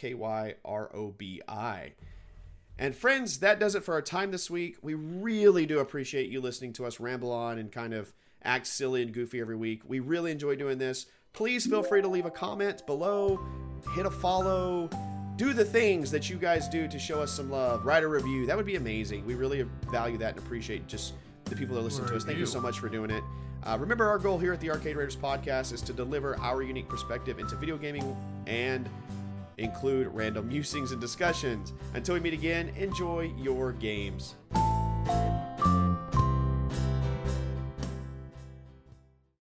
And friends, that does it for our time this week. We really do appreciate you listening to us ramble on and kind of act silly and goofy every week. We really enjoy doing this. Please feel free to leave a comment below, hit a follow, do the things that you guys do to show us some love. Write a review. That would be amazing. We really value that and appreciate just the people that listen to us. Thank you so much for doing it. Uh, remember, our goal here at the Arcade Raiders podcast is to deliver our unique perspective into video gaming and include random musings and discussions. Until we meet again, enjoy your games.